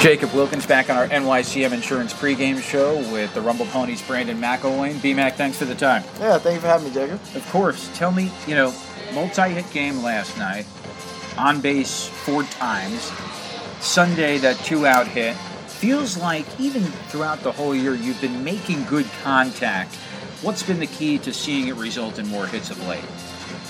Jacob Wilkins back on our NYCM Insurance pregame show with the Rumble Ponies Brandon McIlwain. BMAC, thanks for the time. Yeah, thank you for having me, Jacob. Of course. Tell me, you know, multi-hit game last night, on base four times. Sunday, that two-out hit. Feels like even throughout the whole year, you've been making good contact. What's been the key to seeing it result in more hits of late?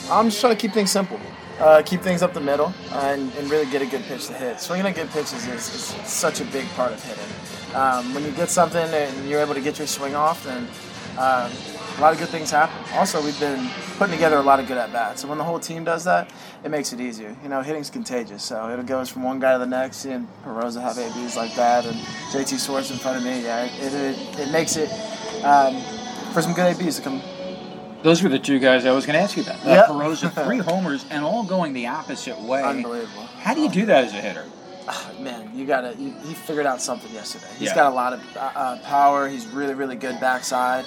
I'm just trying to keep things simple. Uh, keep things up the middle and, and, really get a good pitch to hit. Swinging at good pitches is, is such a big part of hitting. Um, when you get something and you're able to get your swing off, then uh, a lot of good things happen. Also, we've been putting together a lot of good at bats. So when the whole team does that, it makes it easier. You know, hitting's contagious. So it goes from one guy to the next. Seeing Peroza have ABs like that, and JT Schwartz in front of me, yeah, it, it, it makes it um, for some good ABs to come those were the two guys I was going to ask you about. Uh, yep. Peroza, three homers, and all going the opposite way. Unbelievable. How do you do that as a hitter? Oh, man, you gotta. You, he figured out something yesterday. He's yeah. got a lot of uh, uh, power. He's really, really good backside.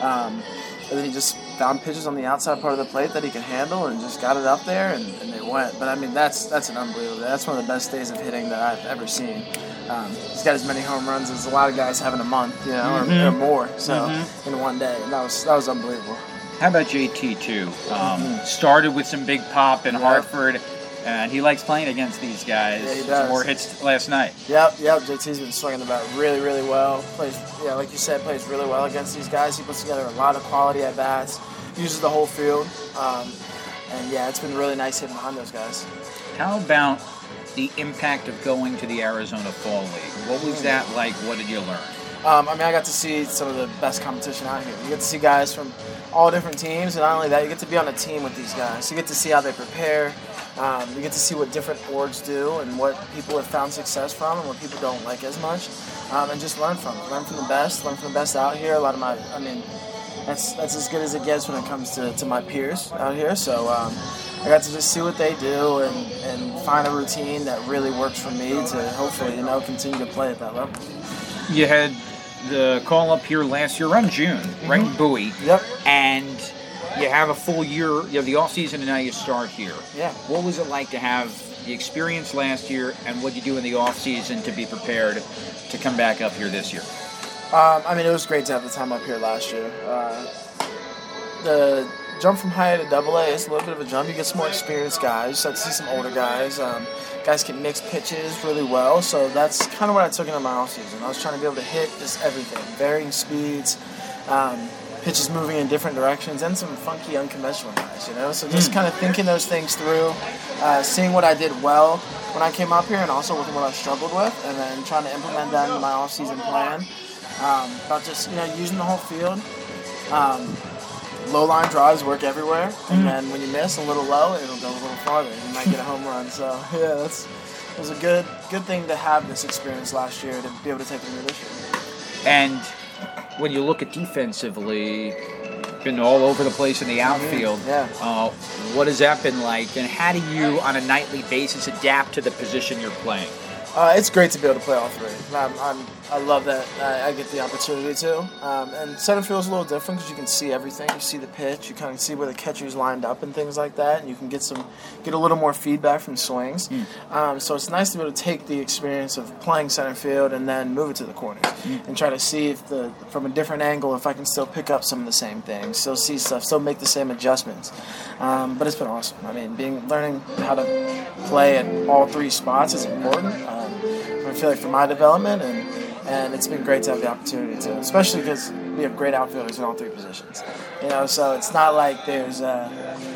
Um, and then he just found pitches on the outside part of the plate that he could handle, and just got it up there, and, and they went. But I mean, that's that's an unbelievable. That's one of the best days of hitting that I've ever seen. Um, he's got as many home runs as a lot of guys have in a month, you know, mm-hmm. or, or, more. So mm-hmm. in one day, and that was that was unbelievable. How about JT too? Um, mm-hmm. Started with some big pop in Hartford, and he likes playing against these guys. Yeah, he does. Some more hits last night. Yep, yep. JT's been swinging the bat really, really well. Plays, yeah, like you said, plays really well against these guys. He puts together a lot of quality at bats. Uses the whole field, um, and yeah, it's been really nice hitting behind those guys. How about the impact of going to the Arizona Fall League? What was mm. that like? What did you learn? Um, I mean, I got to see some of the best competition out here. You get to see guys from all different teams, and not only that, you get to be on a team with these guys. You get to see how they prepare. Um, you get to see what different orgs do and what people have found success from and what people don't like as much, um, and just learn from it. Learn from the best. Learn from the best out here. A lot of my, I mean, that's that's as good as it gets when it comes to, to my peers out here. So um, I got to just see what they do and, and find a routine that really works for me to hopefully you know continue to play at that level. You had the call up here last year around June, mm-hmm. right in Bowie. Yep. And you have a full year, you have the off season, and now you start here. Yeah. What was it like to have the experience last year, and what you do in the off season to be prepared to come back up here this year? Um, I mean, it was great to have the time up here last year. Uh, the jump from high to double A is a little bit of a jump. You get some more experienced guys. You start to see some older guys. Um, guys can mix pitches really well. So that's kind of what I took into my offseason. I was trying to be able to hit just everything, varying speeds, um, pitches moving in different directions, and some funky, unconventional guys, you know? So just mm. kind of thinking those things through, uh, seeing what I did well when I came up here, and also with what I struggled with, and then trying to implement that into my offseason plan. Um, about just, you know, using the whole field. Um, low line drives work everywhere, and mm-hmm. then when you miss a little low, it'll go a little farther. You might get a home run. So yeah, that's it was a good good thing to have this experience last year to be able to take it into this year. And when you look at defensively, been all over the place in the outfield. Mm-hmm. Yeah. Uh, what has that been like, and how do you, on a nightly basis, adapt to the position you're playing? Uh, it's great to be able to play all three. I'm, I'm, i love that I, I, get the opportunity to. Um, and center field is a little different because you can see everything. You see the pitch. You kind of see where the catcher's lined up and things like that. And you can get some, get a little more feedback from swings. Mm. Um, so it's nice to be able to take the experience of playing center field and then move it to the corners mm. and try to see if the from a different angle if I can still pick up some of the same things, still see stuff, still make the same adjustments. Um, but it's been awesome. I mean, being learning how to play at all three spots is important. I feel like for my development, and and it's been great to have the opportunity to, especially because we have great outfielders in all three positions. You know, so it's not like there's a,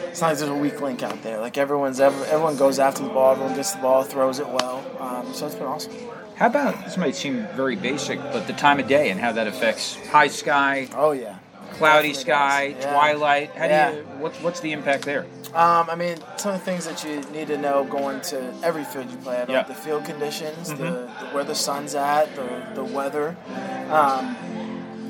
it's not like there's a weak link out there. Like everyone's everyone goes after the ball, everyone gets the ball, throws it well. Um, so it's been awesome. How about this? Might seem very basic, but the time of day and how that affects high sky. Oh yeah cloudy sky, yeah. twilight. How yeah. do you? What, what's the impact there? Um, I mean, some of the things that you need to know going to every field you play at, yeah. the field conditions, mm-hmm. the, the, where the sun's at, the the weather. Um,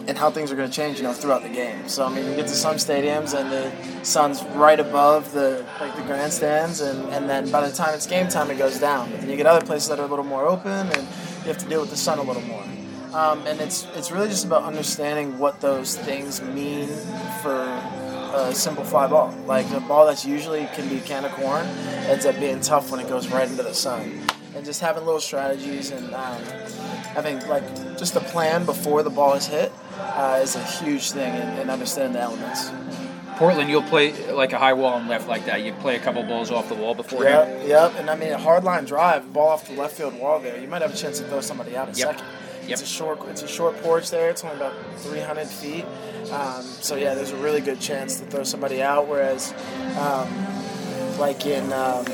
and how things are going to change, you know, throughout the game. So I mean, you get to some stadiums and the sun's right above the like the grandstands, and, and then by the time it's game time, it goes down. But then you get other places that are a little more open, and you have to deal with the sun a little more. Um, and it's it's really just about understanding what those things mean for a simple fly ball. Like a ball that's usually can be can of corn ends up being tough when it goes right into the sun. and just having little strategies and um, having like just a plan before the ball is hit uh, is a huge thing and, and understanding the elements. Portland, you'll play like a high wall and left like that. You play a couple balls off the wall before. Yep, yep. And I mean, a hard line drive, ball off the left field wall there. You might have a chance to throw somebody out in Yep. second. Yep. It's a short, it's a short porch there. It's only about 300 feet. Um, so yeah, there's a really good chance to throw somebody out. Whereas, um, like in um,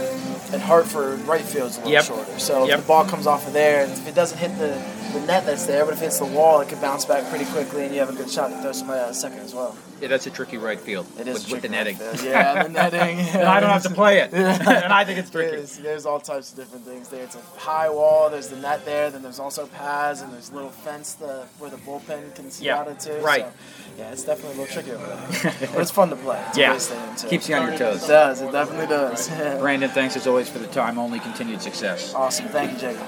in Hartford, right field's a little Yep. shorter. So Yep. if the ball comes off of there, if it doesn't hit the, the net that's there, but if it hits the wall, it can bounce back pretty quickly, and you have a good shot to throw somebody out in second as well. Yeah, that's a tricky right field It is with, with the netting. right. Yeah, the netting. And I don't have to play it, and I think it's tricky. There's, there's all types of different things there. It's a high wall. There's the net there. Then there's also paths, and there's a little fence the, where the bullpen can see Yeah, out into. right. So, yeah, it's definitely a little tricky over there, but it's fun to play. It's Yeah. stadium. Keeps you on your toes. It does. It definitely does. Brandon, thanks as always for the time. Only continued success. awesome. Thank you, Jacob.